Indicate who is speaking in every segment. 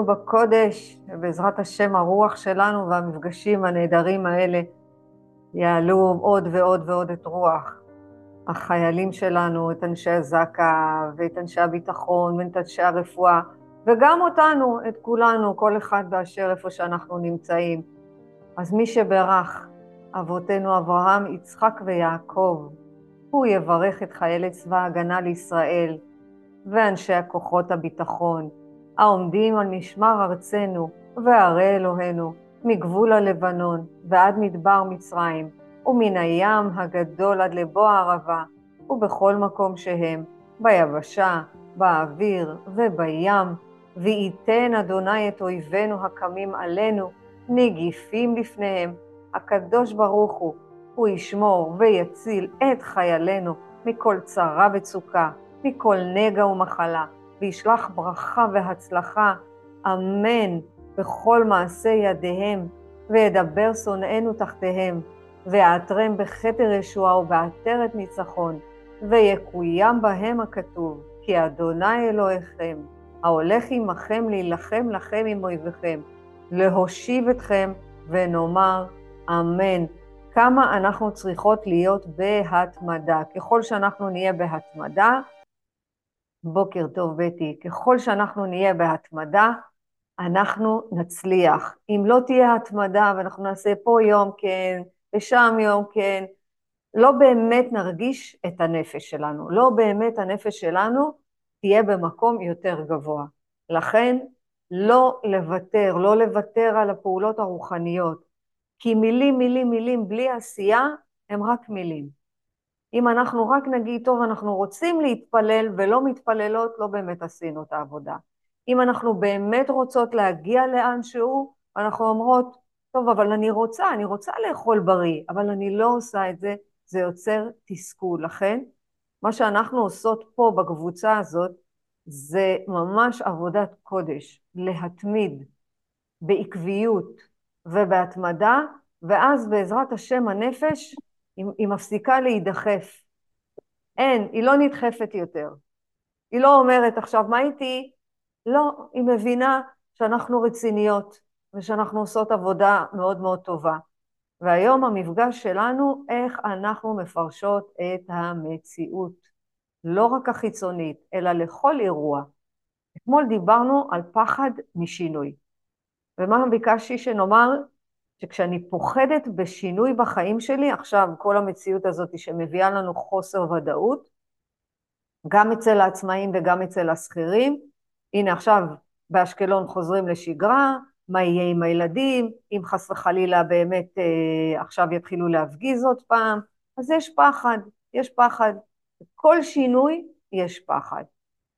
Speaker 1: בקודש, ובעזרת השם הרוח שלנו והמפגשים הנהדרים האלה יעלו עוד ועוד ועוד את רוח החיילים שלנו, את אנשי הזק"א ואת אנשי הביטחון ואת אנשי הרפואה, וגם אותנו, את כולנו, כל אחד באשר איפה שאנחנו נמצאים. אז מי שברך אבותינו אברהם, יצחק ויעקב, הוא יברך את חיילי צבא ההגנה לישראל ואנשי הכוחות הביטחון. העומדים על משמר ארצנו וערי אלוהינו, מגבול הלבנון ועד מדבר מצרים, ומן הים הגדול עד לבוא הערבה, ובכל מקום שהם, ביבשה, באוויר ובים, וייתן אדוני את אויבינו הקמים עלינו, נגיפים לפניהם. הקדוש ברוך הוא, הוא ישמור ויציל את חיילינו מכל צרה וצוקה, מכל נגע ומחלה. וישלח ברכה והצלחה, אמן, בכל מעשה ידיהם, וידבר שונאינו תחתיהם, ויעטרם בכתר ישועה ובעטרת ניצחון, ויקוים בהם הכתוב, כי אדוני אלוהיכם, ההולך עמכם להילחם לכם עם אויביכם, להושיב אתכם, ונאמר אמן. כמה אנחנו צריכות להיות בהתמדה. ככל שאנחנו נהיה בהתמדה, בוקר טוב, בטי. ככל שאנחנו נהיה בהתמדה, אנחנו נצליח. אם לא תהיה התמדה ואנחנו נעשה פה יום כן ושם יום כן, לא באמת נרגיש את הנפש שלנו. לא באמת הנפש שלנו תהיה במקום יותר גבוה. לכן, לא לוותר, לא לוותר על הפעולות הרוחניות. כי מילים, מילים, מילים בלי עשייה הם רק מילים. אם אנחנו רק נגיד, טוב, אנחנו רוצים להתפלל ולא מתפללות, לא באמת עשינו את העבודה. אם אנחנו באמת רוצות להגיע לאנשהו, אנחנו אומרות, טוב, אבל אני רוצה, אני רוצה לאכול בריא, אבל אני לא עושה את זה, זה יוצר תסכול. לכן, מה שאנחנו עושות פה בקבוצה הזאת, זה ממש עבודת קודש, להתמיד בעקביות ובהתמדה, ואז בעזרת השם הנפש היא, היא מפסיקה להידחף. אין, היא לא נדחפת יותר. היא לא אומרת עכשיו, מה איתי? לא, היא מבינה שאנחנו רציניות ושאנחנו עושות עבודה מאוד מאוד טובה. והיום המפגש שלנו, איך אנחנו מפרשות את המציאות, לא רק החיצונית, אלא לכל אירוע. אתמול דיברנו על פחד משינוי. ומה ביקשתי שנאמר? שכשאני פוחדת בשינוי בחיים שלי, עכשיו כל המציאות הזאת שמביאה לנו חוסר ודאות, גם אצל העצמאים וגם אצל השכירים, הנה עכשיו באשקלון חוזרים לשגרה, מה יהיה עם הילדים, אם חס וחלילה באמת אה, עכשיו יתחילו להפגיז עוד פעם, אז יש פחד, יש פחד. כל שינוי יש פחד.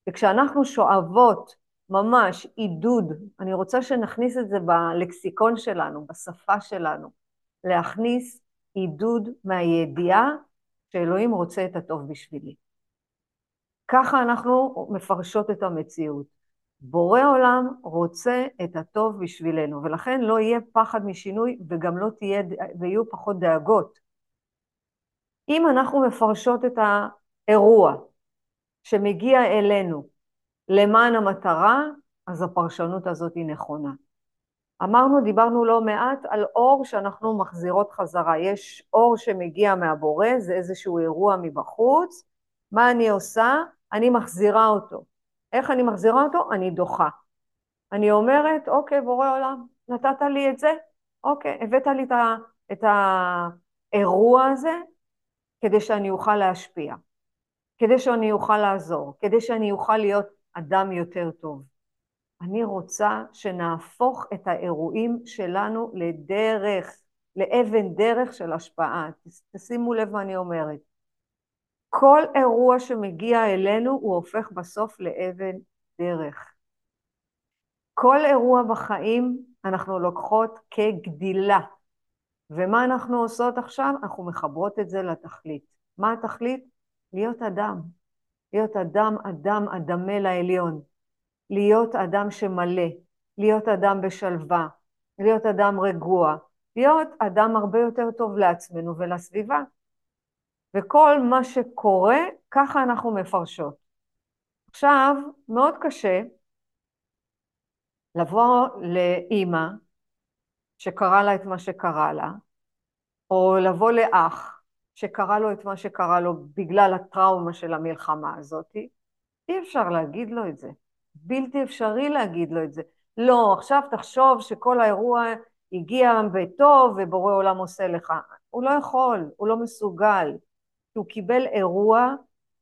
Speaker 1: וכשאנחנו שואבות ממש עידוד, אני רוצה שנכניס את זה בלקסיקון שלנו, בשפה שלנו, להכניס עידוד מהידיעה שאלוהים רוצה את הטוב בשבילי. ככה אנחנו מפרשות את המציאות. בורא עולם רוצה את הטוב בשבילנו, ולכן לא יהיה פחד משינוי וגם לא תהיה, ויהיו פחות דאגות. אם אנחנו מפרשות את האירוע שמגיע אלינו למען המטרה, אז הפרשנות הזאת היא נכונה. אמרנו, דיברנו לא מעט על אור שאנחנו מחזירות חזרה. יש אור שמגיע מהבורא, זה איזשהו אירוע מבחוץ. מה אני עושה? אני מחזירה אותו. איך אני מחזירה אותו? אני דוחה. אני אומרת, אוקיי, בורא עולם, נתת לי את זה? אוקיי, הבאת לי את האירוע הזה כדי שאני אוכל להשפיע, כדי שאני אוכל לעזור, כדי שאני אוכל להיות אדם יותר טוב. אני רוצה שנהפוך את האירועים שלנו לדרך, לאבן דרך של השפעה. תשימו לב מה אני אומרת. כל אירוע שמגיע אלינו הוא הופך בסוף לאבן דרך. כל אירוע בחיים אנחנו לוקחות כגדילה. ומה אנחנו עושות עכשיו? אנחנו מחברות את זה לתכלית. מה התכלית? להיות אדם. להיות אדם, אדם, אדמה לעליון, להיות אדם שמלא, להיות אדם בשלווה, להיות אדם רגוע, להיות אדם הרבה יותר טוב לעצמנו ולסביבה. וכל מה שקורה, ככה אנחנו מפרשות. עכשיו, מאוד קשה לבוא לאימא שקרה לה את מה שקרה לה, או לבוא לאח שקרה לו את מה שקרה לו בגלל הטראומה של המלחמה הזאת, אי אפשר להגיד לו את זה. בלתי אפשרי להגיד לו את זה. לא, עכשיו תחשוב שכל האירוע הגיע בטוב ובורא עולם עושה לך. הוא לא יכול, הוא לא מסוגל. הוא קיבל אירוע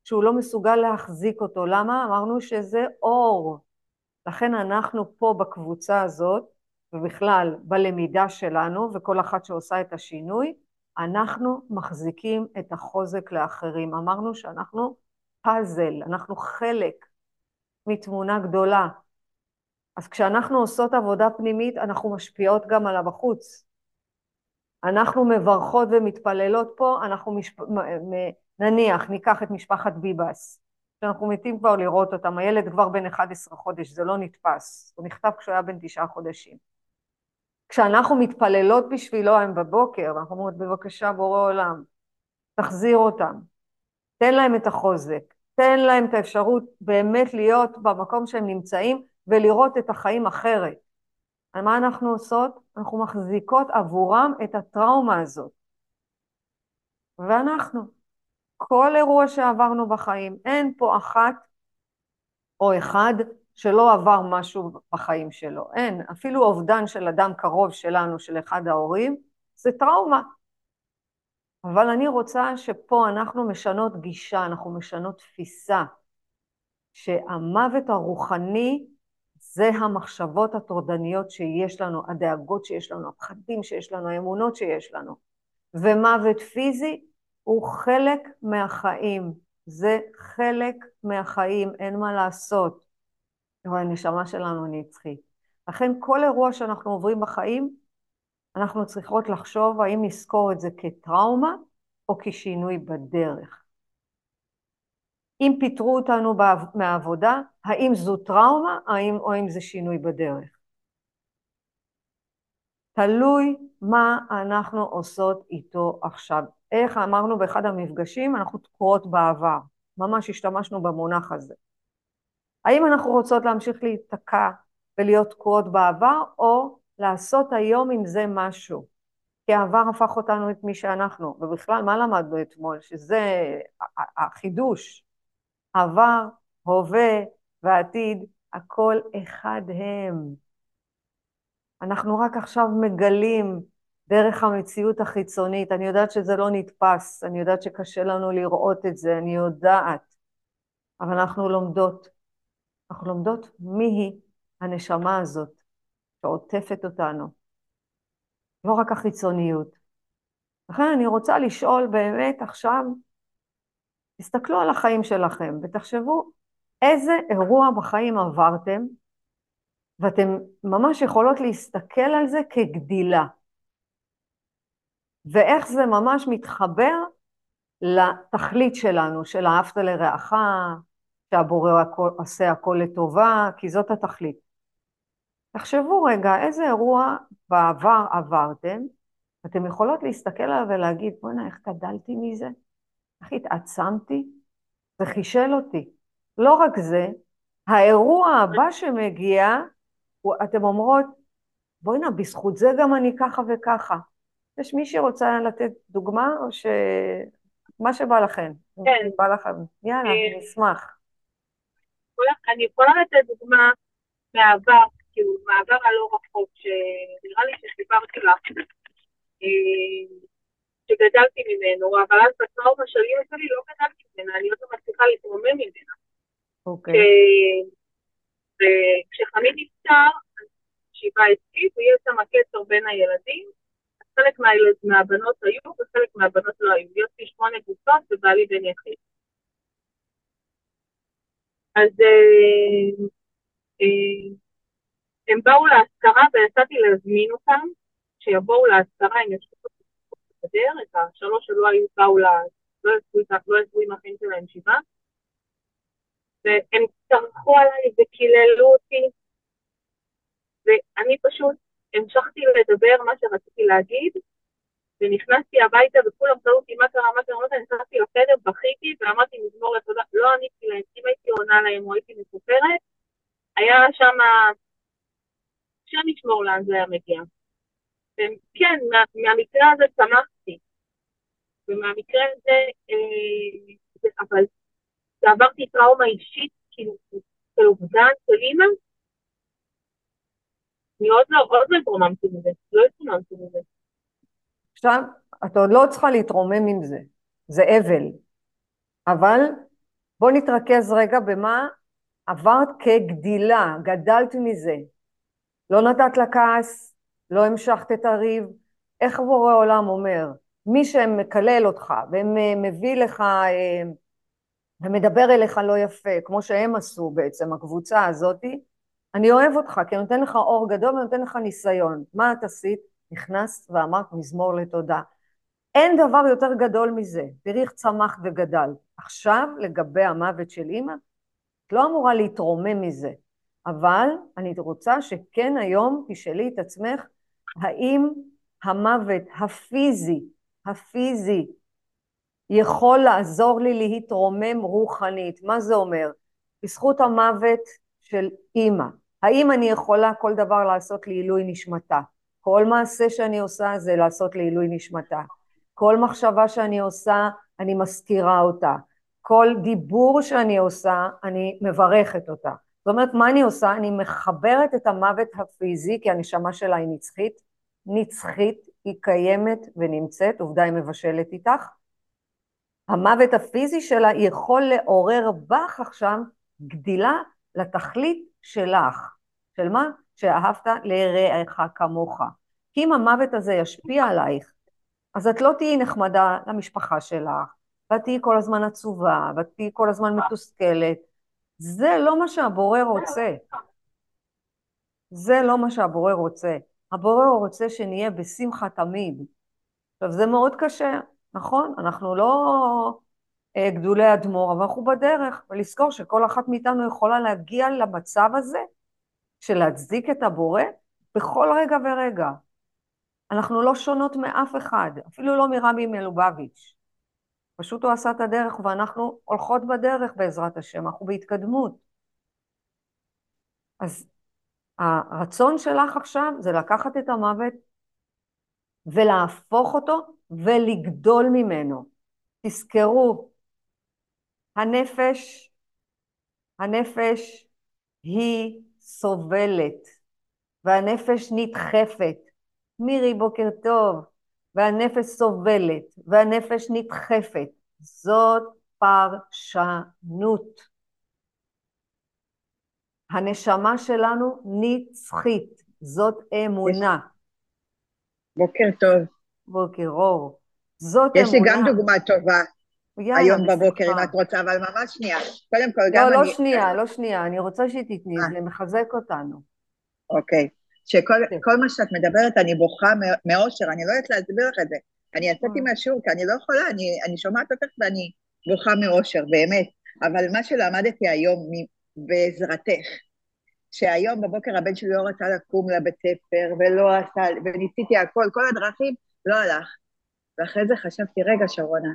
Speaker 1: שהוא לא מסוגל להחזיק אותו. למה? אמרנו שזה אור. לכן אנחנו פה בקבוצה הזאת, ובכלל בלמידה שלנו, וכל אחת שעושה את השינוי, אנחנו מחזיקים את החוזק לאחרים. אמרנו שאנחנו פאזל, אנחנו חלק מתמונה גדולה. אז כשאנחנו עושות עבודה פנימית, אנחנו משפיעות גם על הבחוץ. אנחנו מברכות ומתפללות פה, אנחנו משפ... נניח, ניקח את משפחת ביבס, שאנחנו מתים כבר לראות אותם, הילד כבר בן 11 חודש, זה לא נתפס, הוא נכתב כשהוא היה בן תשעה חודשים. כשאנחנו מתפללות בשבילו היום בבוקר, אנחנו אומרות, בבקשה, בורא עולם, תחזיר אותם, תן להם את החוזק, תן להם את האפשרות באמת להיות במקום שהם נמצאים ולראות את החיים אחרת. מה אנחנו עושות? אנחנו מחזיקות עבורם את הטראומה הזאת. ואנחנו, כל אירוע שעברנו בחיים, אין פה אחת או אחד שלא עבר משהו בחיים שלו. אין, אפילו אובדן של אדם קרוב שלנו, של אחד ההורים, זה טראומה. אבל אני רוצה שפה אנחנו משנות גישה, אנחנו משנות תפיסה, שהמוות הרוחני זה המחשבות הטורדניות שיש לנו, הדאגות שיש לנו, הפחדים שיש לנו, האמונות שיש לנו. ומוות פיזי הוא חלק מהחיים, זה חלק מהחיים, אין מה לעשות. אבל הנשמה שלנו נצחית. לכן כל אירוע שאנחנו עוברים בחיים, אנחנו צריכות לחשוב האם נזכור את זה כטראומה או כשינוי בדרך. אם פיטרו אותנו מהעבודה, האם זו טראומה האם, או האם זה שינוי בדרך. תלוי מה אנחנו עושות איתו עכשיו. איך אמרנו באחד המפגשים, אנחנו תקועות בעבר. ממש השתמשנו במונח הזה. האם אנחנו רוצות להמשיך להיתקע ולהיות תקועות בעבר, או לעשות היום עם זה משהו? כי העבר הפך אותנו את מי שאנחנו, ובכלל, מה למדנו אתמול? שזה החידוש. עבר, הווה ועתיד, הכל אחד הם. אנחנו רק עכשיו מגלים דרך המציאות החיצונית. אני יודעת שזה לא נתפס, אני יודעת שקשה לנו לראות את זה, אני יודעת, אבל אנחנו לומדות. אנחנו לומדות מי היא הנשמה הזאת שעוטפת אותנו, לא רק החיצוניות. לכן אני רוצה לשאול באמת עכשיו, תסתכלו על החיים שלכם ותחשבו איזה אירוע בחיים עברתם, ואתם ממש יכולות להסתכל על זה כגדילה. ואיך זה ממש מתחבר לתכלית שלנו, של אהבת לרעך, שהבורא עושה הכל לטובה, כי זאת התכלית. תחשבו רגע, איזה אירוע בעבר עברתם, אתם יכולות להסתכל עליו ולהגיד, בוא'נה, איך גדלתי מזה? איך התעצמתי? זה חישל אותי. לא רק זה, האירוע הבא שמגיע, אתם אומרות, בוא'נה, בזכות זה גם אני ככה וככה. יש מי שרוצה לתת דוגמה, או ש... מה שבא לכם.
Speaker 2: כן.
Speaker 1: בא לכם. יאללה,
Speaker 2: אה,
Speaker 1: אשמח.
Speaker 2: אני יכולה לתת דוגמה מהעבר, כאילו, מהעבר הלא רחוק, שנראה לי שסיפרתי לך, אה, שגדלתי ממנו, אבל אז בטראומה של אמא שלי לא גדלתי ממנה, אני עוד לא מצליחה להתרומם ממנה.
Speaker 1: אוקיי.
Speaker 2: וכשחמי נפטר, שיבה אצלי, ויש שם קצר בין הילדים, חלק מהבנות היו וחלק מהבנות לא היו. יש לי שמונה גופות ובעלי בן יחיד. אז אה, אה, הם באו להשכרה ויצאתי להזמין אותם, שיבואו להשכרה, הם ישבו בגדר, את השלוש שלא היו באו, לה, לא ישבו לא עם אחים שלהם שבעה, והם צרחו עליי וקיללו אותי, ואני פשוט המשכתי לדבר מה שרציתי להגיד, ונכנסתי הביתה וכולם שאלו אותי מה קרה, מה קרה, מה קרה, נכנסתי לחדר, בכיתי ואמרתי מזמור לתודה, לא עניתי להם, אם הייתי עונה להם או הייתי מסופרת, היה שם השם ישמור לאן זה היה מגיע. וכן, מה, מהמקרה הזה צמחתי. ומהמקרה הזה, אה, אבל כשעברתי טראומה אישית, כאילו, של אובדן של אימא, אני עוד לא, עוד לא התרוממתי מזה, לא התרוממתי מזה.
Speaker 1: עכשיו, את עוד לא צריכה להתרומם עם זה, זה אבל. אבל בוא נתרכז רגע במה עברת כגדילה, גדלת מזה. לא נתת לה כעס, לא המשכת את הריב. איך בורא עולם אומר? מי שמקלל אותך ומביא לך אה, ומדבר אליך לא יפה, כמו שהם עשו בעצם, הקבוצה הזאתי, אני אוהב אותך, כי אני נותן לך אור גדול ונותן לך ניסיון. מה את עשית? נכנסת ואמרת מזמור לתודה. אין דבר יותר גדול מזה. תראי איך צמחת וגדלת. עכשיו, לגבי המוות של אימא, את לא אמורה להתרומם מזה, אבל אני רוצה שכן היום תשאלי את עצמך, האם המוות הפיזי, הפיזי, יכול לעזור לי להתרומם רוחנית. מה זה אומר? בזכות המוות של אימא. האם אני יכולה כל דבר לעשות לעילוי נשמתה? כל מעשה שאני עושה זה לעשות לעילוי נשמתה. כל מחשבה שאני עושה, אני מזכירה אותה. כל דיבור שאני עושה, אני מברכת אותה. זאת אומרת, מה אני עושה? אני מחברת את המוות הפיזי, כי הנשמה שלה היא נצחית. נצחית, היא קיימת ונמצאת, עובדה היא מבשלת איתך. המוות הפיזי שלה יכול לעורר בך עכשיו גדילה לתכלית שלך. של מה? שאהבת לרעך כמוך. כי אם המוות הזה ישפיע עלייך, אז את לא תהיי נחמדה למשפחה שלך, ואת תהיי כל הזמן עצובה, ואת תהיי כל הזמן מתוסכלת. זה לא מה שהבורא רוצה. זה לא מה שהבורא רוצה. הבורא רוצה שנהיה בשמחה תמיד. עכשיו, זה מאוד קשה, נכון? אנחנו לא אה, גדולי אדמו"ר, אבל אנחנו בדרך, ולזכור שכל אחת מאיתנו יכולה להגיע למצב הזה של להצדיק את הבורא בכל רגע ורגע. אנחנו לא שונות מאף אחד, אפילו לא מרבי מלובביץ'. פשוט הוא עשה את הדרך ואנחנו הולכות בדרך בעזרת השם, אנחנו בהתקדמות. אז הרצון שלך עכשיו זה לקחת את המוות ולהפוך אותו ולגדול ממנו. תזכרו, הנפש, הנפש היא סובלת, והנפש נדחפת. מירי, בוקר טוב. והנפש סובלת, והנפש נדחפת. זאת פרשנות. הנשמה שלנו נצחית, זאת אמונה.
Speaker 3: בוקר טוב.
Speaker 1: בוקר אור. זאת
Speaker 3: יש
Speaker 1: אמונה.
Speaker 3: לי גם דוגמה טובה
Speaker 1: יאללה,
Speaker 3: היום בבוקר. אם את רוצה, אבל ממש שנייה. קודם כל,
Speaker 1: לא,
Speaker 3: גם
Speaker 1: לא
Speaker 3: אני...
Speaker 1: שנייה, לא שנייה, אני רוצה שתתני,
Speaker 3: אה.
Speaker 1: זה מחזק אותנו.
Speaker 3: אוקיי. שכל
Speaker 1: כן.
Speaker 3: מה שאת מדברת, אני בוכה מא- מאושר, אני לא יודעת להסביר לך את זה. אני יצאתי
Speaker 1: אה.
Speaker 3: מהשיעור, כי אני לא יכולה, אני, אני שומעת אותך ואני בוכה מאושר, באמת. אבל מה שלמדתי היום בעזרתך, שהיום בבוקר הבן שלי לא רצה לקום לבית ספר, ולא עשה, וניסיתי הכל, כל הדרכים, לא הלך. ואחרי זה חשבתי, רגע, שרונה,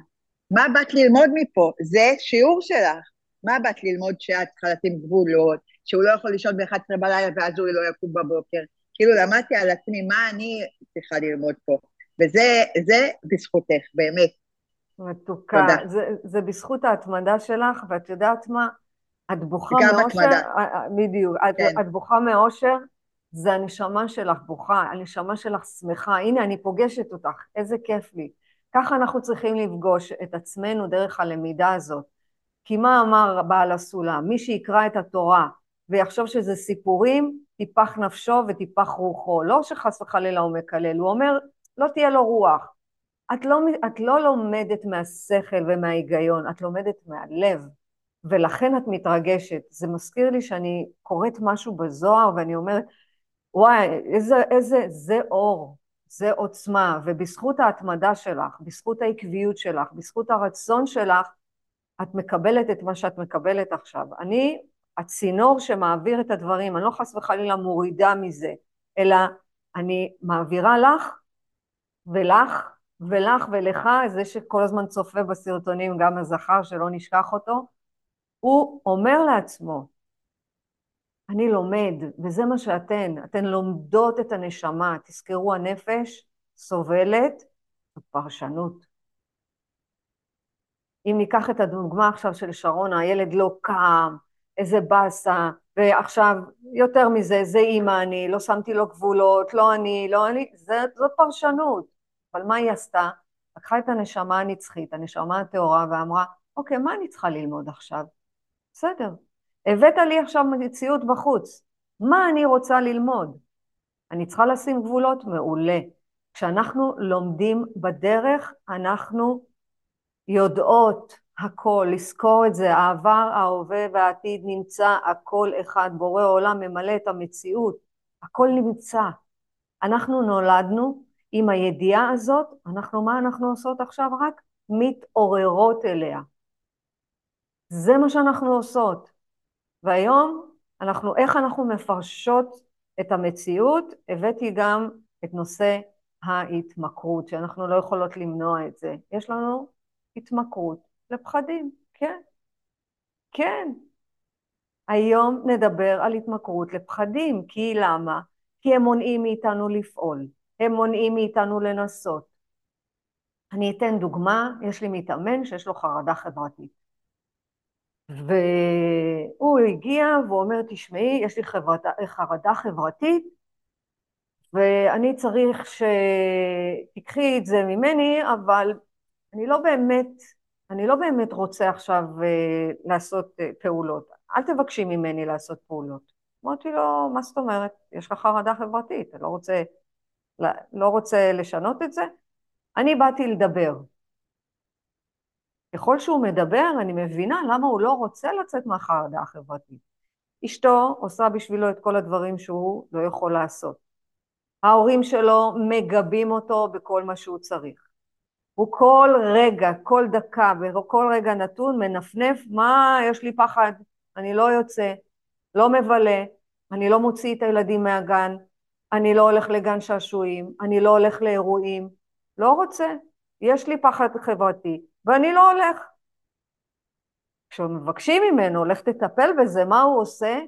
Speaker 3: מה באת ללמוד מפה? זה שיעור שלך. מה באת ללמוד שאת צריכה לשים גבולות, שהוא לא יכול לישון ב-11 בלילה ואז הוא לא יקום בבוקר? כאילו למדתי על עצמי מה אני צריכה ללמוד פה. וזה זה בזכותך, באמת.
Speaker 1: מתוקה.
Speaker 3: תודה.
Speaker 1: זה, זה בזכות ההתמדה שלך, ואת יודעת מה? את בוכה
Speaker 3: גם
Speaker 1: מאושר,
Speaker 3: התמדה.
Speaker 1: אה, אה, בדיוק, את,
Speaker 3: כן.
Speaker 1: את בוכה מאושר, זה הנשמה שלך בוכה, הנשמה שלך שמחה, הנה אני פוגשת אותך, איזה כיף לי. ככה אנחנו צריכים לפגוש את עצמנו דרך הלמידה הזאת. כי מה אמר בעל הסולם? מי שיקרא את התורה ויחשוב שזה סיפורים, טיפח נפשו וטיפח רוחו. לא שחס וחלילה הוא מקלל, הוא אומר, לא תהיה לו רוח. את לא, את לא לומדת מהשכל ומההיגיון, את לומדת מהלב, ולכן את מתרגשת. זה מזכיר לי שאני קוראת משהו בזוהר ואני אומרת, וואי, איזה, איזה, זה אור, זה עוצמה, ובזכות ההתמדה שלך, בזכות העקביות שלך, בזכות הרצון שלך, את מקבלת את מה שאת מקבלת עכשיו. אני הצינור שמעביר את הדברים, אני לא חס וחלילה מורידה מזה, אלא אני מעבירה לך ולך ולך ולך, זה שכל הזמן צופה בסרטונים, גם הזכר שלא נשכח אותו, הוא אומר לעצמו, אני לומד, וזה מה שאתן, אתן לומדות את הנשמה, תזכרו, הנפש סובלת פרשנות. אם ניקח את הדוגמה עכשיו של שרונה, הילד לא קם, איזה באסה, ועכשיו יותר מזה, זה אימא אני, לא שמתי לו גבולות, לא אני, לא אני, זה, זאת פרשנות. אבל מה היא עשתה? לקחה את הנשמה הנצחית, הנשמה הטהורה, ואמרה, אוקיי, מה אני צריכה ללמוד עכשיו? בסדר. הבאת לי עכשיו מציאות בחוץ, מה אני רוצה ללמוד? אני צריכה לשים גבולות? מעולה. כשאנחנו לומדים בדרך, אנחנו יודעות הכל, לזכור את זה, העבר, ההווה והעתיד נמצא, הכל אחד, בורא עולם ממלא את המציאות, הכל נמצא. אנחנו נולדנו עם הידיעה הזאת, אנחנו, מה אנחנו עושות עכשיו? רק מתעוררות אליה. זה מה שאנחנו עושות. והיום, אנחנו, איך אנחנו מפרשות את המציאות, הבאתי גם את נושא ההתמכרות, שאנחנו לא יכולות למנוע את זה. יש לנו התמכרות לפחדים, כן. כן. היום נדבר על התמכרות לפחדים, כי למה? כי הם מונעים מאיתנו לפעול, הם מונעים מאיתנו לנסות. אני אתן דוגמה, יש לי מתאמן שיש לו חרדה חברתית. והוא הגיע והוא אומר, תשמעי, יש לי חרדה, חרדה חברתית, ואני צריך שתיקחי את זה ממני, אבל אני לא באמת, אני לא באמת רוצה עכשיו uh, לעשות uh, פעולות. אל תבקשי ממני לעשות פעולות. אמרתי לו, מה זאת אומרת? יש לך חרדה חברתית, אתה לא רוצה, לא רוצה לשנות את זה? אני באתי לדבר. ככל שהוא מדבר, אני מבינה למה הוא לא רוצה לצאת מהחרדה החברתית. אשתו עושה בשבילו את כל הדברים שהוא לא יכול לעשות. ההורים שלו מגבים אותו בכל מה שהוא צריך. הוא כל רגע, כל דקה וכל רגע נתון מנפנף, מה, יש לי פחד, אני לא יוצא, לא מבלה, אני לא מוציא את הילדים מהגן, אני לא הולך לגן שעשועים, אני לא הולך לאירועים, לא רוצה, יש לי פחד חברתי, ואני לא הולך. כשמבקשים ממנו, לך תטפל בזה, מה הוא עושה?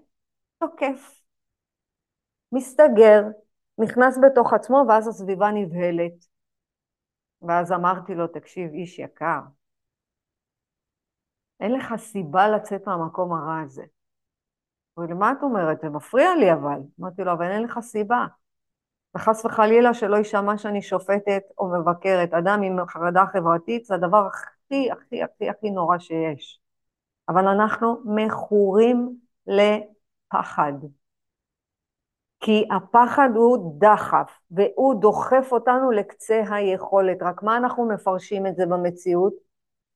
Speaker 1: תוקף. מסתגר, נכנס בתוך עצמו, ואז הסביבה נבהלת. ואז אמרתי לו, תקשיב, איש יקר, אין לך סיבה לצאת מהמקום הרע הזה. הוא אומר מה את אומרת? זה מפריע לי אבל. אמרתי לו, אבל אין לך סיבה. וחס וחלילה שלא יישמע שאני שופטת או מבקרת. אדם עם חרדה חברתית זה הדבר הכי הכי הכי הכי נורא שיש. אבל אנחנו מכורים לפחד. כי הפחד הוא דחף, והוא דוחף אותנו לקצה היכולת. רק מה אנחנו מפרשים את זה במציאות?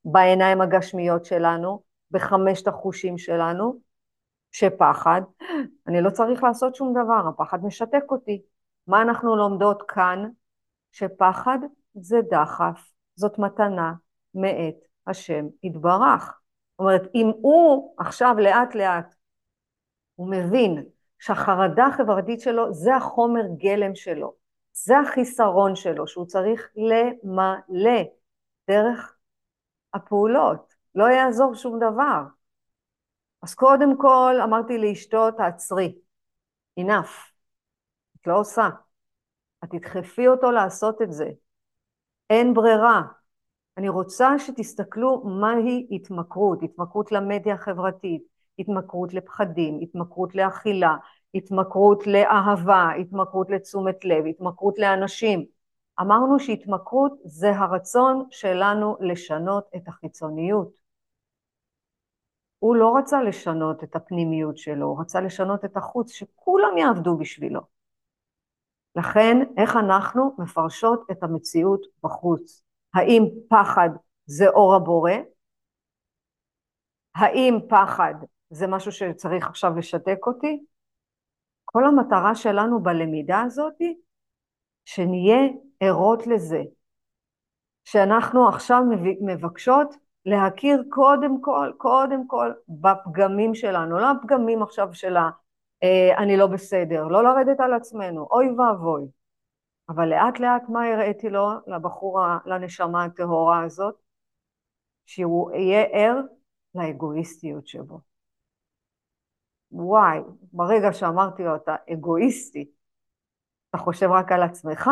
Speaker 1: בעיניים הגשמיות שלנו, בחמשת החושים שלנו, שפחד, אני לא צריך לעשות שום דבר, הפחד משתק אותי. מה אנחנו לומדות כאן? שפחד זה דחף, זאת מתנה מאת השם יתברך. זאת אומרת, אם הוא עכשיו לאט לאט, הוא מבין שהחרדה החברתית שלו זה החומר גלם שלו, זה החיסרון שלו, שהוא צריך למלא דרך הפעולות, לא יעזור שום דבר. אז קודם כל אמרתי לאשתו, תעצרי, enough, את לא עושה. את תדחפי אותו לעשות את זה. אין ברירה. אני רוצה שתסתכלו מהי התמכרות, התמכרות למדיה החברתית, התמכרות לפחדים, התמכרות לאכילה, התמכרות לאהבה, התמכרות לתשומת לב, התמכרות לאנשים. אמרנו שהתמכרות זה הרצון שלנו לשנות את החיצוניות. הוא לא רצה לשנות את הפנימיות שלו, הוא רצה לשנות את החוץ, שכולם יעבדו בשבילו. לכן, איך אנחנו מפרשות את המציאות בחוץ? האם פחד זה אור הבורא? האם פחד זה משהו שצריך עכשיו לשתק אותי? כל המטרה שלנו בלמידה הזאת היא שנהיה ערות לזה, שאנחנו עכשיו מבקשות להכיר קודם כל, קודם כל בפגמים שלנו, לא הפגמים עכשיו של ה... אה, אני לא בסדר, לא לרדת על עצמנו, אוי ואבוי. אבל לאט לאט מה הראיתי לו, לבחור, לנשמה הטהורה הזאת? שהוא יהיה ער לאגואיסטיות שבו. וואי, ברגע שאמרתי לו, אתה אגואיסטי, אתה חושב רק על עצמך,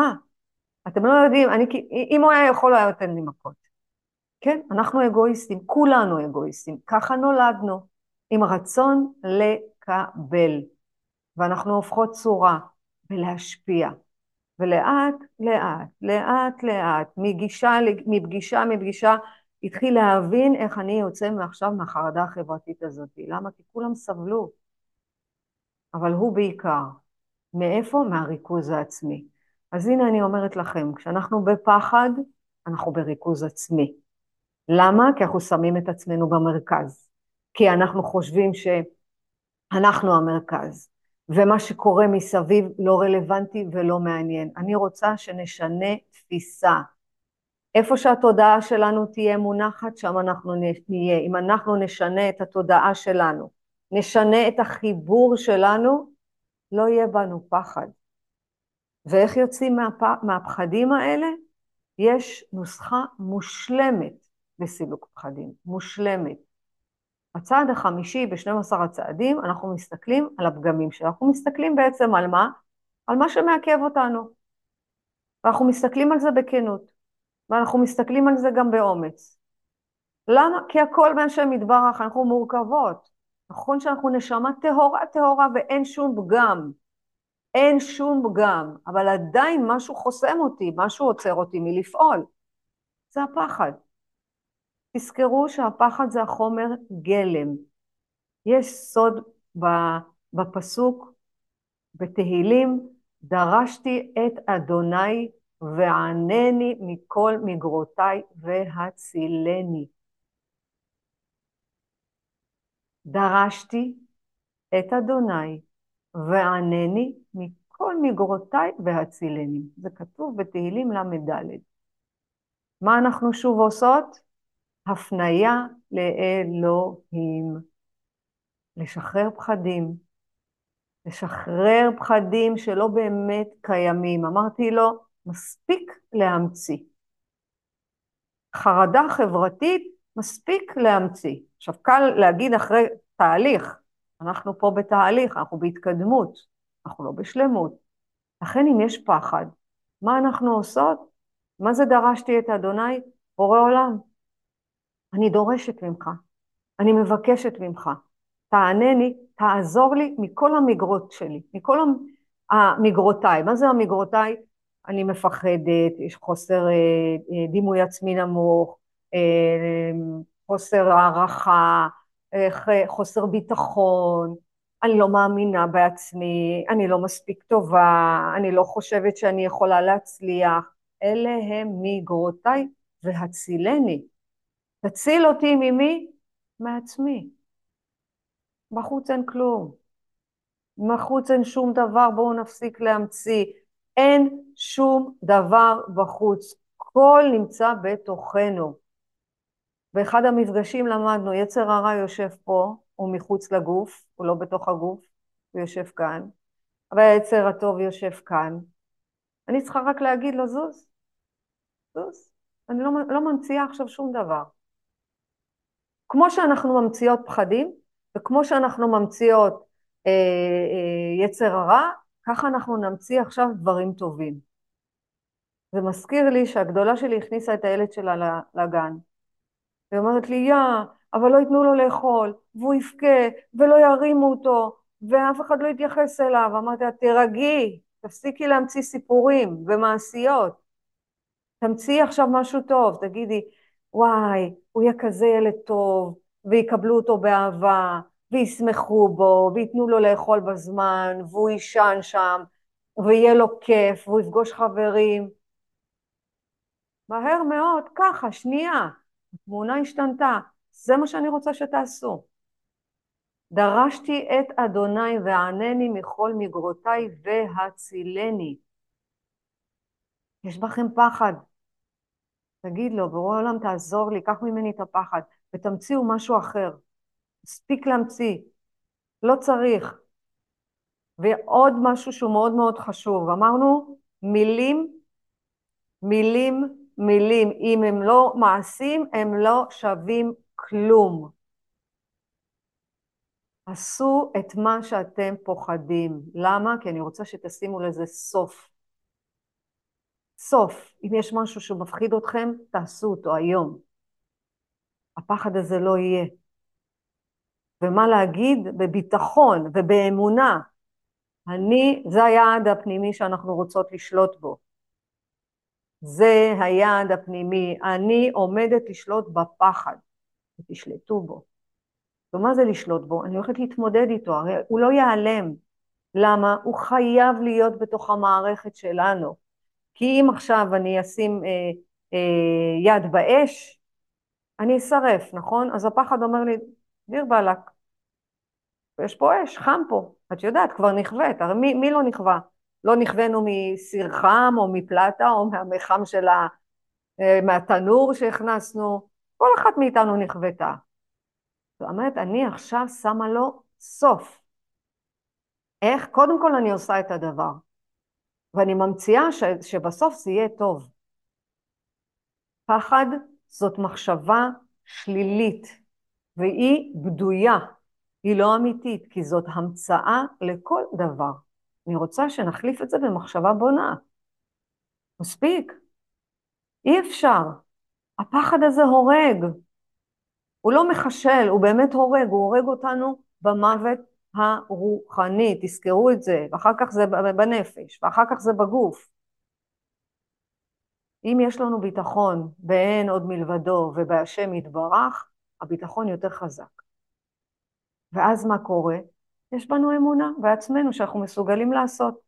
Speaker 1: אתם לא יודעים, אני, אם הוא היה יכול, הוא היה נותן לי מכות. כן, אנחנו אגואיסטים, כולנו אגואיסטים, ככה נולדנו, עם רצון לקבל, ואנחנו הופכות צורה ולהשפיע. ולאט, לאט, לאט, לאט, מגישה, מפגישה, מפגישה, התחיל להבין איך אני יוצא מעכשיו מהחרדה החברתית הזאת. למה? כי כולם סבלו. אבל הוא בעיקר. מאיפה? מהריכוז העצמי. אז הנה אני אומרת לכם, כשאנחנו בפחד, אנחנו בריכוז עצמי. למה? כי אנחנו שמים את עצמנו במרכז. כי אנחנו חושבים שאנחנו המרכז. ומה שקורה מסביב לא רלוונטי ולא מעניין. אני רוצה שנשנה תפיסה. איפה שהתודעה שלנו תהיה מונחת, שם אנחנו נהיה. אם אנחנו נשנה את התודעה שלנו, נשנה את החיבור שלנו, לא יהיה בנו פחד. ואיך יוצאים מהפ... מהפחדים האלה? יש נוסחה מושלמת לסילוק פחדים, מושלמת. הצעד החמישי ב-12 הצעדים, אנחנו מסתכלים על הפגמים שלנו. אנחנו מסתכלים בעצם על מה? על מה שמעכב אותנו. ואנחנו מסתכלים על זה בכנות, ואנחנו מסתכלים על זה גם באומץ. למה? כי הכל מהשם יתברך, אנחנו מורכבות. נכון שאנחנו נשמה טהורה טהורה ואין שום פגם. אין שום פגם, אבל עדיין משהו חוסם אותי, משהו עוצר אותי מלפעול. זה הפחד. תזכרו שהפחד זה החומר גלם. יש סוד בפסוק בתהילים, דרשתי את אדוני וענני מכל מגרותיי והצילני. דרשתי את אדוני וענני מכל מגרותיי והצילני. זה כתוב בתהילים ל"ד. מה אנחנו שוב עושות? הפניה לאלוהים. לשחרר פחדים. לשחרר פחדים שלא באמת קיימים. אמרתי לו, מספיק להמציא. חרדה חברתית, מספיק להמציא. עכשיו, קל להגיד אחרי תהליך, אנחנו פה בתהליך, אנחנו בהתקדמות, אנחנו לא בשלמות. לכן אם יש פחד, מה אנחנו עושות? מה זה דרשתי את אדוני? בורא עולם. אני דורשת ממך, אני מבקשת ממך, תענני, תעזור לי מכל המגרות שלי, מכל המגרותיי. מה זה המגרותיי? אני מפחדת, יש חוסר אה, אה, דימוי עצמי נמוך, אה, חוסר הערכה, חוסר ביטחון, אני לא מאמינה בעצמי, אני לא מספיק טובה, אני לא חושבת שאני יכולה להצליח. אלה הם מגרותיי והצילני. תציל אותי ממי? מעצמי. בחוץ אין כלום. בחוץ אין שום דבר, בואו נפסיק להמציא. אין שום דבר בחוץ. כל נמצא בתוכנו. באחד המפגשים למדנו, יצר הרע יושב פה, הוא מחוץ לגוף, הוא לא בתוך הגוף, הוא יושב כאן, אבל היצר הטוב יושב כאן. אני צריכה רק להגיד לו, זוז, זוז. אני לא, לא ממציאה עכשיו שום דבר. כמו שאנחנו ממציאות פחדים, וכמו שאנחנו ממציאות אה, אה, יצר הרע, ככה אנחנו נמציא עכשיו דברים טובים. זה מזכיר לי שהגדולה שלי הכניסה את הילד שלה לגן. היא אומרת לי, יא, אבל לא ייתנו לו לאכול, והוא יבכה, ולא ירימו אותו, ואף אחד לא יתייחס אליו. אמרתי לה, תירגעי, תפסיקי להמציא סיפורים ומעשיות. תמציאי עכשיו משהו טוב, תגידי, וואי, הוא יהיה כזה ילד טוב, ויקבלו אותו באהבה, וישמחו בו, וייתנו לו לאכול בזמן, והוא יישן שם, ויהיה לו כיף, והוא יפגוש חברים. מהר מאוד, ככה, שנייה, התמונה השתנתה, זה מה שאני רוצה שתעשו. דרשתי את אדוני וענני מכל מגרותיי והצילני. יש בכם פחד, תגיד לו, ברור העולם תעזור לי, קח ממני את הפחד, ותמציאו משהו אחר. מספיק להמציא, לא צריך. ועוד משהו שהוא מאוד מאוד חשוב, אמרנו מילים, מילים, מילים. אם הם לא מעשים, הם לא שווים כלום. עשו את מה שאתם פוחדים. למה? כי אני רוצה שתשימו לזה סוף. סוף. אם יש משהו שמפחיד אתכם, תעשו אותו היום. הפחד הזה לא יהיה. ומה להגיד? בביטחון ובאמונה. אני, זה היעד הפנימי שאנחנו רוצות לשלוט בו. זה היעד הפנימי. אני עומדת לשלוט בפחד, ותשלטו בו. ומה זה לשלוט בו? אני הולכת להתמודד איתו, הרי הוא לא ייעלם. למה? הוא חייב להיות בתוך המערכת שלנו. כי אם עכשיו אני אשים אה, אה, יד באש, אני אשרף, נכון? אז הפחד אומר לי, דיר באלק, יש פה אש, חם פה. את יודעת, כבר נכווית, הרי מי, מי לא נכווה? לא נכווינו מסיר חם או מפלטה או מהמחם של ה... אה, מהתנור שהכנסנו, כל אחת מאיתנו נכוותה. זאת אומרת, אני עכשיו שמה לו סוף. איך? קודם כל אני עושה את הדבר, ואני ממציאה ש... שבסוף זה יהיה טוב. פחד זאת מחשבה שלילית, והיא בדויה, היא לא אמיתית, כי זאת המצאה לכל דבר. אני רוצה שנחליף את זה במחשבה בונה. מספיק. אי אפשר. הפחד הזה הורג. הוא לא מחשל, הוא באמת הורג, הוא הורג אותנו במוות הרוחני, תזכרו את זה, ואחר כך זה בנפש, ואחר כך זה בגוף. אם יש לנו ביטחון באין עוד מלבדו ובהשם יתברך, הביטחון יותר חזק. ואז מה קורה? יש בנו אמונה בעצמנו שאנחנו מסוגלים לעשות.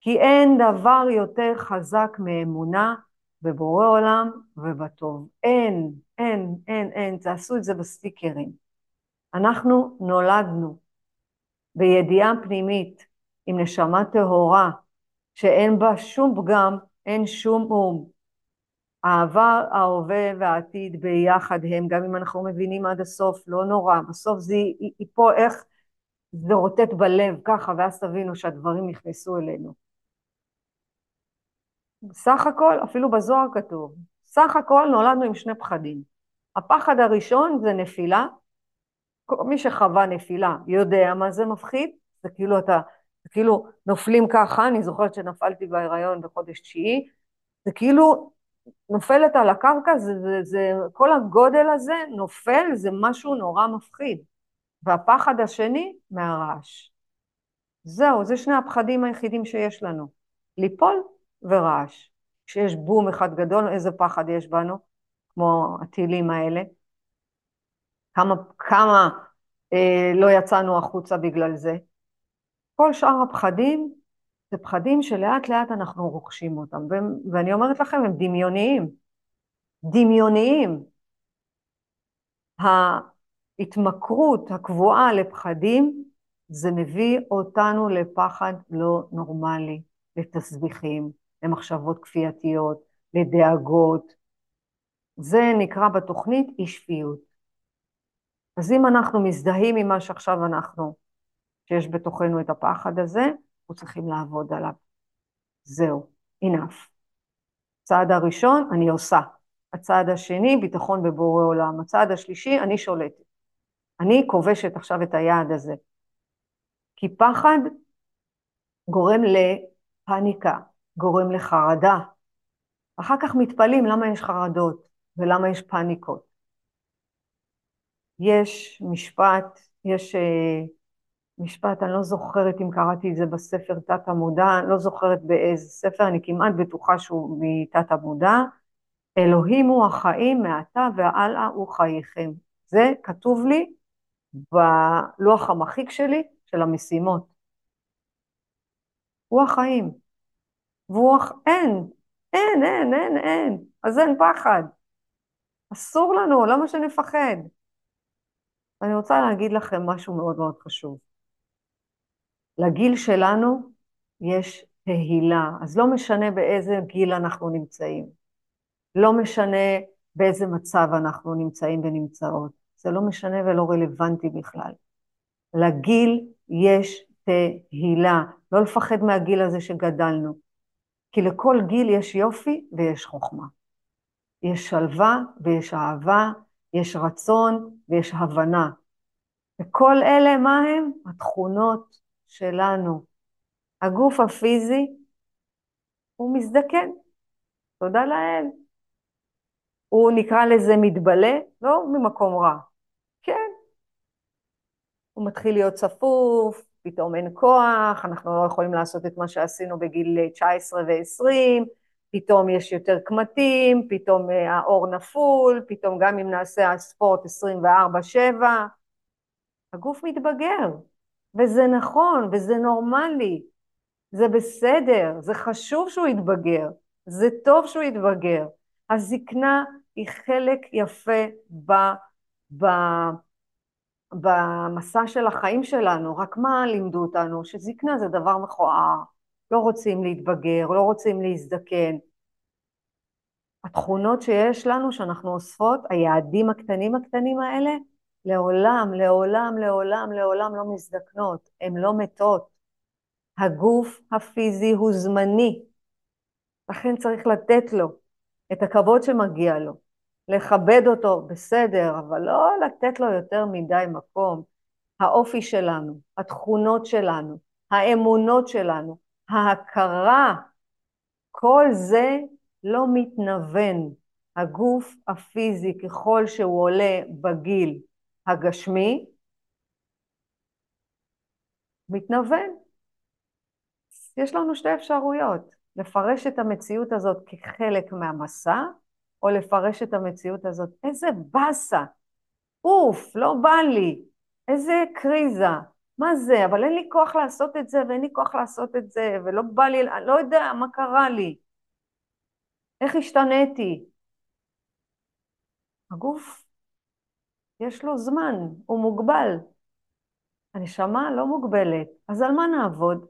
Speaker 1: כי אין דבר יותר חזק מאמונה בבורא עולם ובטוב. אין, אין, אין, אין, תעשו את זה בסטיקרים. אנחנו נולדנו בידיעה פנימית עם נשמה טהורה, שאין בה שום פגם, אין שום אום. העבר, ההווה והעתיד ביחד הם, גם אם אנחנו מבינים עד הסוף, לא נורא, בסוף זה ייפול איך זה רוטט בלב ככה, ואז תבינו שהדברים נכנסו אלינו. סך הכל, אפילו בזוהר כתוב, סך הכל נולדנו עם שני פחדים. הפחד הראשון זה נפילה, מי שחווה נפילה יודע מה זה מפחיד, זה כאילו אתה, זה כאילו נופלים ככה, אני זוכרת שנפלתי בהיריון בחודש תשיעי, זה כאילו נופלת על הקרקע, זה, זה, זה, כל הגודל הזה נופל, זה משהו נורא מפחיד. והפחד השני, מהרעש. זהו, זה שני הפחדים היחידים שיש לנו, ליפול ורעש. כשיש בום אחד גדול, איזה פחד יש בנו, כמו הטילים האלה. כמה, כמה אה, לא יצאנו החוצה בגלל זה. כל שאר הפחדים זה פחדים שלאט לאט אנחנו רוכשים אותם, ו- ואני אומרת לכם, הם דמיוניים. דמיוניים. ההתמכרות הקבועה לפחדים, זה מביא אותנו לפחד לא נורמלי, לתסביכים, למחשבות כפייתיות, לדאגות. זה נקרא בתוכנית אי שפיות. אז אם אנחנו מזדהים עם מה שעכשיו אנחנו, שיש בתוכנו את הפחד הזה, אנחנו צריכים לעבוד עליו. זהו, enough. הצעד הראשון, אני עושה. הצעד השני, ביטחון בבורא עולם. הצעד השלישי, אני שולטת. אני כובשת עכשיו את היעד הזה. כי פחד גורם לפאניקה, גורם לחרדה. אחר כך מתפלאים למה יש חרדות ולמה יש פאניקות. יש משפט, יש uh, משפט, אני לא זוכרת אם קראתי את זה בספר תת המודע, אני לא זוכרת באיזה ספר, אני כמעט בטוחה שהוא מתת המודע, אלוהים הוא החיים מעתה והלאה הוא חייכם. זה כתוב לי בלוח המחיק שלי של המשימות. הוא החיים. והוא. אין, אין, אין, אין, אין. אז אין פחד. אסור לנו, למה שנפחד? אני רוצה להגיד לכם משהו מאוד מאוד חשוב. לגיל שלנו יש תהילה, אז לא משנה באיזה גיל אנחנו נמצאים, לא משנה באיזה מצב אנחנו נמצאים ונמצאות, זה לא משנה ולא רלוונטי בכלל. לגיל יש תהילה, לא לפחד מהגיל הזה שגדלנו, כי לכל גיל יש יופי ויש חוכמה. יש שלווה ויש אהבה, יש רצון ויש הבנה. וכל אלה, מה הם? התכונות שלנו. הגוף הפיזי הוא מזדקן, תודה לאל. הוא נקרא לזה מתבלה, לא ממקום רע. כן. הוא מתחיל להיות צפוף, פתאום אין כוח, אנחנו לא יכולים לעשות את מה שעשינו בגיל 19 ו-20, פתאום יש יותר קמטים, פתאום אה, האור נפול, פתאום גם אם נעשה הספורט 24-7, הגוף מתבגר, וזה נכון, וזה נורמלי, זה בסדר, זה חשוב שהוא יתבגר, זה טוב שהוא יתבגר. הזקנה היא חלק יפה ב, ב, במסע של החיים שלנו, רק מה לימדו אותנו? שזקנה זה דבר מכוער, לא רוצים להתבגר, לא רוצים להזדקן. התכונות שיש לנו, שאנחנו אוספות, היעדים הקטנים הקטנים האלה, לעולם, לעולם, לעולם, לעולם לא מזדקנות, הן לא מתות. הגוף הפיזי הוא זמני, לכן צריך לתת לו את הכבוד שמגיע לו, לכבד אותו, בסדר, אבל לא לתת לו יותר מדי מקום. האופי שלנו, התכונות שלנו, האמונות שלנו, ההכרה, כל זה לא מתנוון. הגוף הפיזי, ככל שהוא עולה בגיל הגשמי, מתנוון. יש לנו שתי אפשרויות, לפרש את המציאות הזאת כחלק מהמסע, או לפרש את המציאות הזאת, איזה באסה, אוף, לא בא לי, איזה קריזה, מה זה, אבל אין לי כוח לעשות את זה, ואין לי כוח לעשות את זה, ולא בא לי, אני לא יודע מה קרה לי, איך השתניתי. הגוף, יש לו זמן, הוא מוגבל. הנשמה לא מוגבלת, אז על מה נעבוד?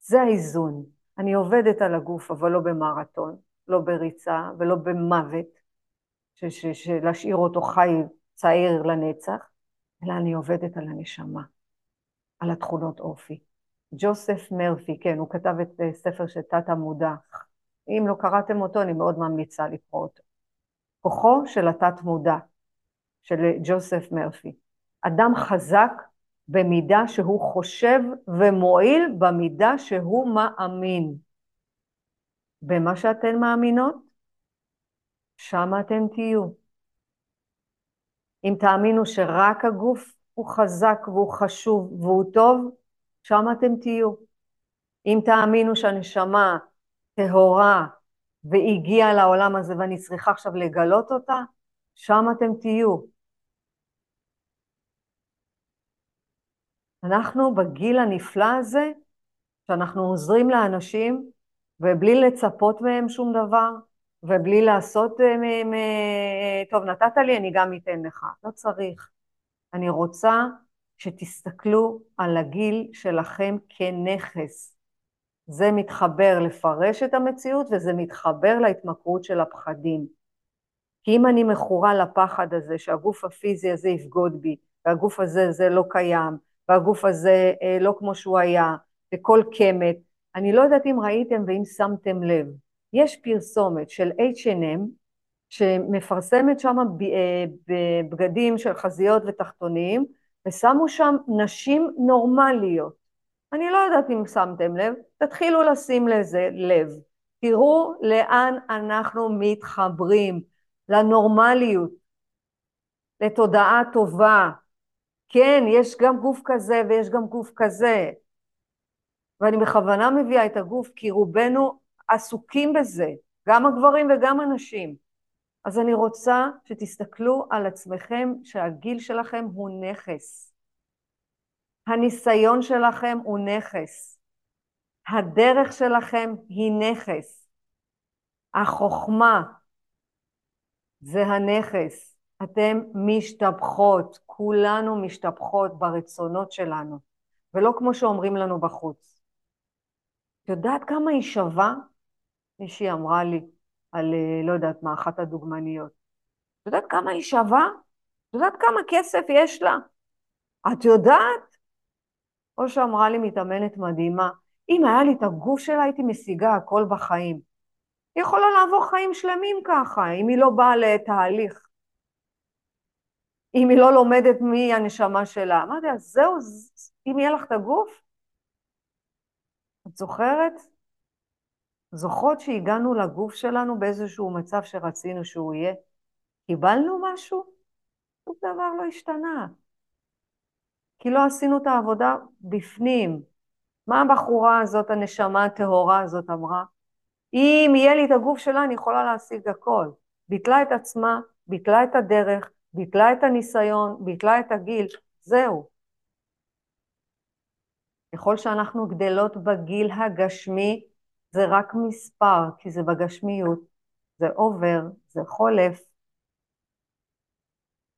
Speaker 1: זה האיזון. אני עובדת על הגוף, אבל לא במרתון, לא בריצה ולא במוות, להשאיר אותו חי צעיר לנצח, אלא אני עובדת על הנשמה, על התכונות אופי. ג'וסף מרפי, כן, הוא כתב את אה, ספר של תת המודע. אם לא קראתם אותו, אני מאוד ממליצה לקרוא אותו. כוחו של התת מודע, של ג'וסף מרפי. אדם חזק במידה שהוא חושב ומועיל במידה שהוא מאמין. במה שאתן מאמינות, שם אתן תהיו. אם תאמינו שרק הגוף הוא חזק והוא חשוב והוא טוב, שם אתם תהיו. אם תאמינו שהנשמה טהורה והגיעה לעולם הזה ואני צריכה עכשיו לגלות אותה, שם אתם תהיו. אנחנו בגיל הנפלא הזה, שאנחנו עוזרים לאנשים, ובלי לצפות מהם שום דבר, ובלי לעשות אה, טוב, נתת לי, אני גם אתן לך. לא צריך. אני רוצה שתסתכלו על הגיל שלכם כנכס. זה מתחבר לפרש את המציאות, וזה מתחבר להתמכרות של הפחדים. כי אם אני מכורה לפחד הזה, שהגוף הפיזי הזה יבגוד בי, והגוף הזה זה לא קיים, והגוף הזה אה, לא כמו שהוא היה, וכל קמת. אני לא יודעת אם ראיתם ואם שמתם לב, יש פרסומת של H&M שמפרסמת שם אה, בגדים של חזיות ותחתונים, ושמו שם נשים נורמליות. אני לא יודעת אם שמתם לב, תתחילו לשים לזה לב. תראו לאן אנחנו מתחברים, לנורמליות, לתודעה טובה, כן, יש גם גוף כזה ויש גם גוף כזה. ואני בכוונה מביאה את הגוף כי רובנו עסוקים בזה, גם הגברים וגם הנשים. אז אני רוצה שתסתכלו על עצמכם שהגיל שלכם הוא נכס. הניסיון שלכם הוא נכס. הדרך שלכם היא נכס. החוכמה זה הנכס. אתן משתבחות, כולנו משתבחות ברצונות שלנו, ולא כמו שאומרים לנו בחוץ. את יודעת כמה היא שווה? מישהי אמרה לי על, אה, לא יודעת מה, אחת הדוגמניות. את יודעת כמה היא שווה? את יודעת כמה כסף יש לה? את יודעת? או שאמרה לי מתאמנת מדהימה, אם היה לי את הגוף שלה הייתי משיגה הכל בחיים. היא יכולה לעבור חיים שלמים ככה, אם היא לא באה לתהליך אם היא לא לומדת מי הנשמה שלה. אמרתי לה, זהו, אם יהיה לך את הגוף? את זוכרת? זוכרות שהגענו לגוף שלנו באיזשהו מצב שרצינו שהוא יהיה? קיבלנו משהו? שום דבר לא השתנה. כי לא עשינו את העבודה בפנים. מה הבחורה הזאת, הנשמה הטהורה הזאת אמרה? אם יהיה לי את הגוף שלה, אני יכולה להשיג הכל. ביטלה את עצמה, ביטלה את הדרך, ביטלה את הניסיון, ביטלה את הגיל, זהו. ככל שאנחנו גדלות בגיל הגשמי, זה רק מספר, כי זה בגשמיות, זה עובר, זה חולף.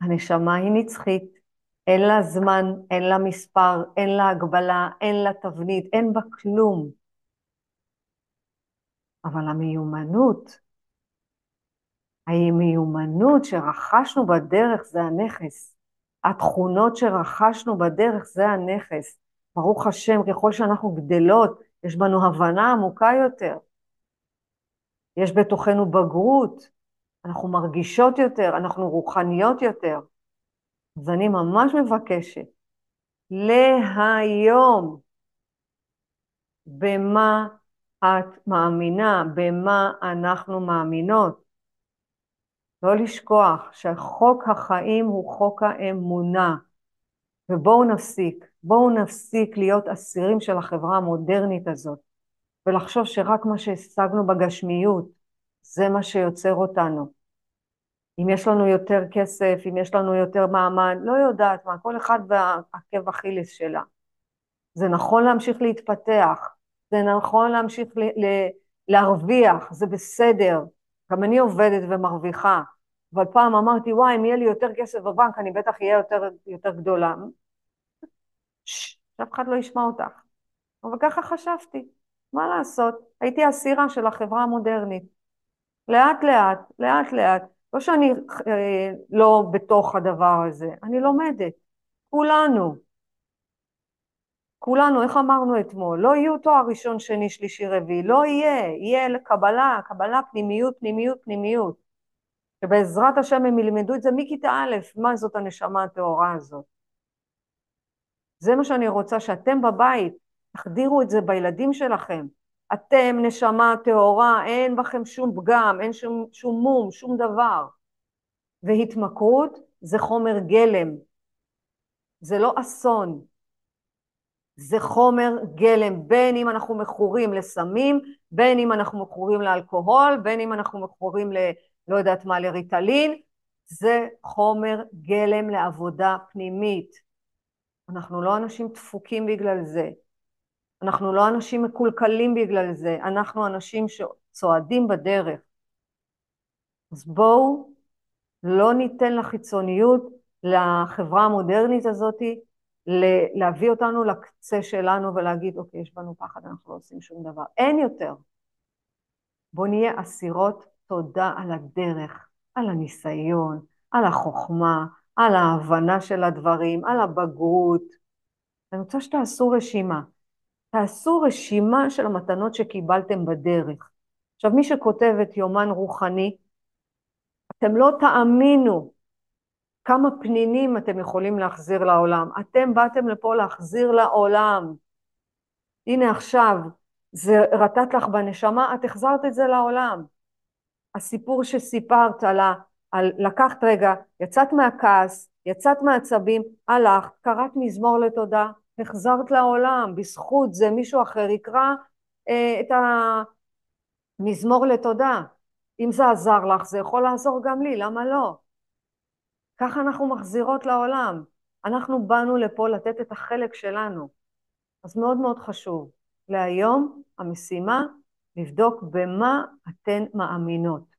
Speaker 1: הנשמה היא נצחית, אין לה זמן, אין לה מספר, אין לה הגבלה, אין לה תבנית, אין בה כלום. אבל המיומנות, המיומנות שרכשנו בדרך זה הנכס. התכונות שרכשנו בדרך זה הנכס. ברוך השם, ככל שאנחנו גדלות, יש בנו הבנה עמוקה יותר. יש בתוכנו בגרות, אנחנו מרגישות יותר, אנחנו רוחניות יותר. אז אני ממש מבקשת להיום במה את מאמינה, במה אנחנו מאמינות. לא לשכוח שחוק החיים הוא חוק האמונה. ובואו נפסיק, בואו נפסיק להיות אסירים של החברה המודרנית הזאת, ולחשוב שרק מה שהשגנו בגשמיות, זה מה שיוצר אותנו. אם יש לנו יותר כסף, אם יש לנו יותר מעמד, לא יודעת מה, כל אחד והעקב אכילס שלה. זה נכון להמשיך להתפתח, זה נכון להמשיך ל- ל- להרוויח, זה בסדר. גם אני עובדת ומרוויחה, אבל פעם אמרתי, וואי, אם יהיה לי יותר כסף בבנק, אני בטח אהיה יותר, יותר גדולה. שאף אחד לא ישמע אותך. אבל ככה חשבתי, מה לעשות? הייתי אסירה של החברה המודרנית. לאט לאט, לאט לאט, לא שאני אה, לא בתוך הדבר הזה, אני לומדת. כולנו. כולנו, איך אמרנו אתמול? לא יהיו תואר ראשון, שני, שלישי, רביעי, לא יהיה, יהיה קבלה, קבלה, פנימיות, פנימיות, פנימיות. שבעזרת השם הם ילמדו את זה מכיתה א', מה זאת הנשמה הטהורה הזאת. זה מה שאני רוצה, שאתם בבית תחדירו את זה בילדים שלכם. אתם נשמה טהורה, אין בכם שום פגם, אין שום, שום מום, שום דבר. והתמכרות זה חומר גלם, זה לא אסון, זה חומר גלם, בין אם אנחנו מכורים לסמים, בין אם אנחנו מכורים לאלכוהול, בין אם אנחנו מכורים ל... לא יודעת מה, לריטלין, זה חומר גלם לעבודה פנימית. אנחנו לא אנשים דפוקים בגלל זה. אנחנו לא אנשים מקולקלים בגלל זה, אנחנו אנשים שצועדים בדרך. אז בואו לא ניתן לחיצוניות, לחברה המודרנית הזאת, להביא אותנו לקצה שלנו ולהגיד, אוקיי, יש בנו פחד, אנחנו לא עושים שום דבר. אין יותר. בואו נהיה אסירות תודה על הדרך, על הניסיון, על החוכמה, על ההבנה של הדברים, על הבגרות. אני רוצה שתעשו רשימה. תעשו רשימה של המתנות שקיבלתם בדרך. עכשיו, מי שכותב את יומן רוחני, אתם לא תאמינו כמה פנינים אתם יכולים להחזיר לעולם. אתם באתם לפה להחזיר לעולם. הנה עכשיו, זה רטט לך בנשמה, את החזרת את זה לעולם. הסיפור שסיפרת על, ה, על לקחת רגע, יצאת מהכעס, יצאת מעצבים, הלכת, קראת מזמור לתודה, החזרת לעולם, בזכות זה מישהו אחר יקרא אה, את המזמור לתודה. אם זה עזר לך, זה יכול לעזור גם לי, למה לא? ככה אנחנו מחזירות לעולם. אנחנו באנו לפה לתת את החלק שלנו. אז מאוד מאוד חשוב. להיום המשימה לבדוק במה אתן מאמינות.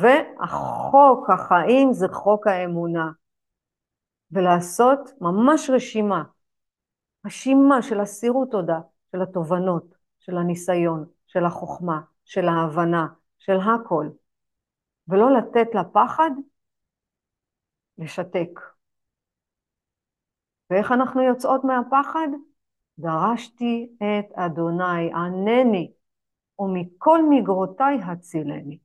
Speaker 1: והחוק החיים זה חוק האמונה. ולעשות ממש רשימה, רשימה של אסירות תודה, של התובנות, של הניסיון, של החוכמה, של ההבנה, של הכל, ולא לתת לפחד לשתק. ואיך אנחנו יוצאות מהפחד? דרשתי את אדוני, ענני, ומכל מגרותיי הצילני.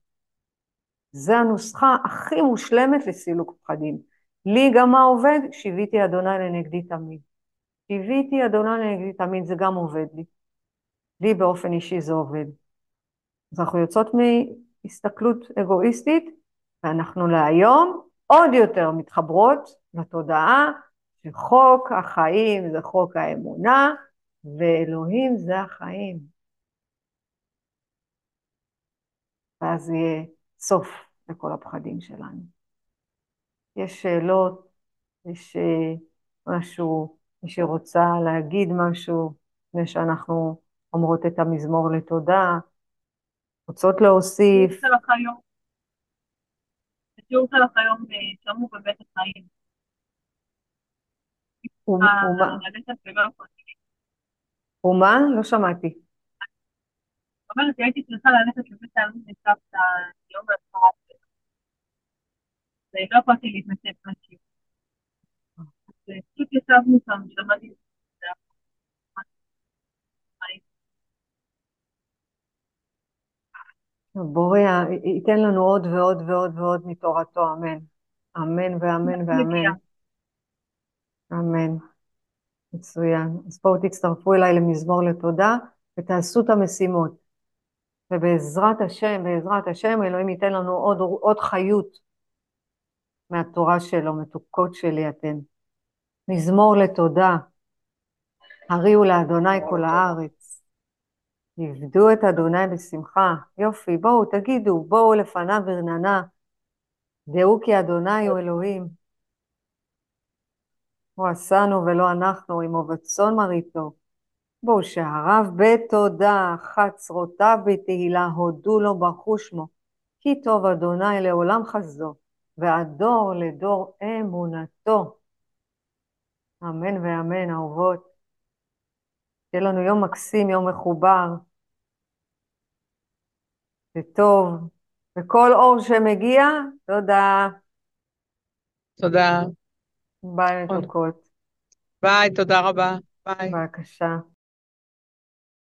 Speaker 1: זה הנוסחה הכי מושלמת לסילוק פחדים. לי גם מה עובד? שיוויתי אדוני לנגדי תמיד. שיוויתי אדוני לנגדי תמיד, זה גם עובד לי. לי באופן אישי זה עובד. אז אנחנו יוצאות מהסתכלות אגואיסטית, ואנחנו להיום עוד יותר מתחברות לתודעה שחוק החיים זה חוק האמונה, ואלוהים זה החיים. ואז יהיה סוף לכל הפחדים שלנו. יש שאלות, יש אה, משהו, מי שרוצה להגיד משהו, לפני שאנחנו אומרות את המזמור לתודה, רוצות להוסיף.
Speaker 2: השיעור שלך היום אה, שמעו בבית החיים.
Speaker 1: ומה? לא שמעתי.
Speaker 2: אומרת שהייתי צריכה ללכת לבית העלמין לסבתא יום ההצהרה שלה. ולא יכולתי להתנצל מהשיעור. אז פשוט ישבנו שם, שמעתי
Speaker 1: בורא ייתן לנו עוד ועוד ועוד ועוד מתורתו, אמן. אמן ואמן ואמן. אמן. מצוין. אז בואו תצטרפו אליי למזמור לתודה ותעשו את המשימות. ובעזרת השם, בעזרת השם, אלוהים ייתן לנו עוד, עוד חיות מהתורה שלו, מתוקות שלי אתן. מזמור לתודה. הריעו לאדוני כל הארץ. עבדו את אדוני בשמחה. יופי, בואו, תגידו, בואו לפניו ברננה. דעו כי אדוני הוא אלוהים. הוא עשנו ולא אנחנו, עמו וצאן מרעיתו. בואו שעריו בתודה, חצרותיו בתהילה, הודו לו ברכו שמו. כי טוב אדוני לעולם חסדו, ועד דור ודור אמונתו. אמן ואמן, אהובות. שיהיה לנו יום מקסים, יום מחובר, וטוב, וכל אור שמגיע, תודה.
Speaker 4: תודה.
Speaker 1: ביי מתוקות.
Speaker 4: ביי, תודה רבה. ביי.
Speaker 1: בבקשה.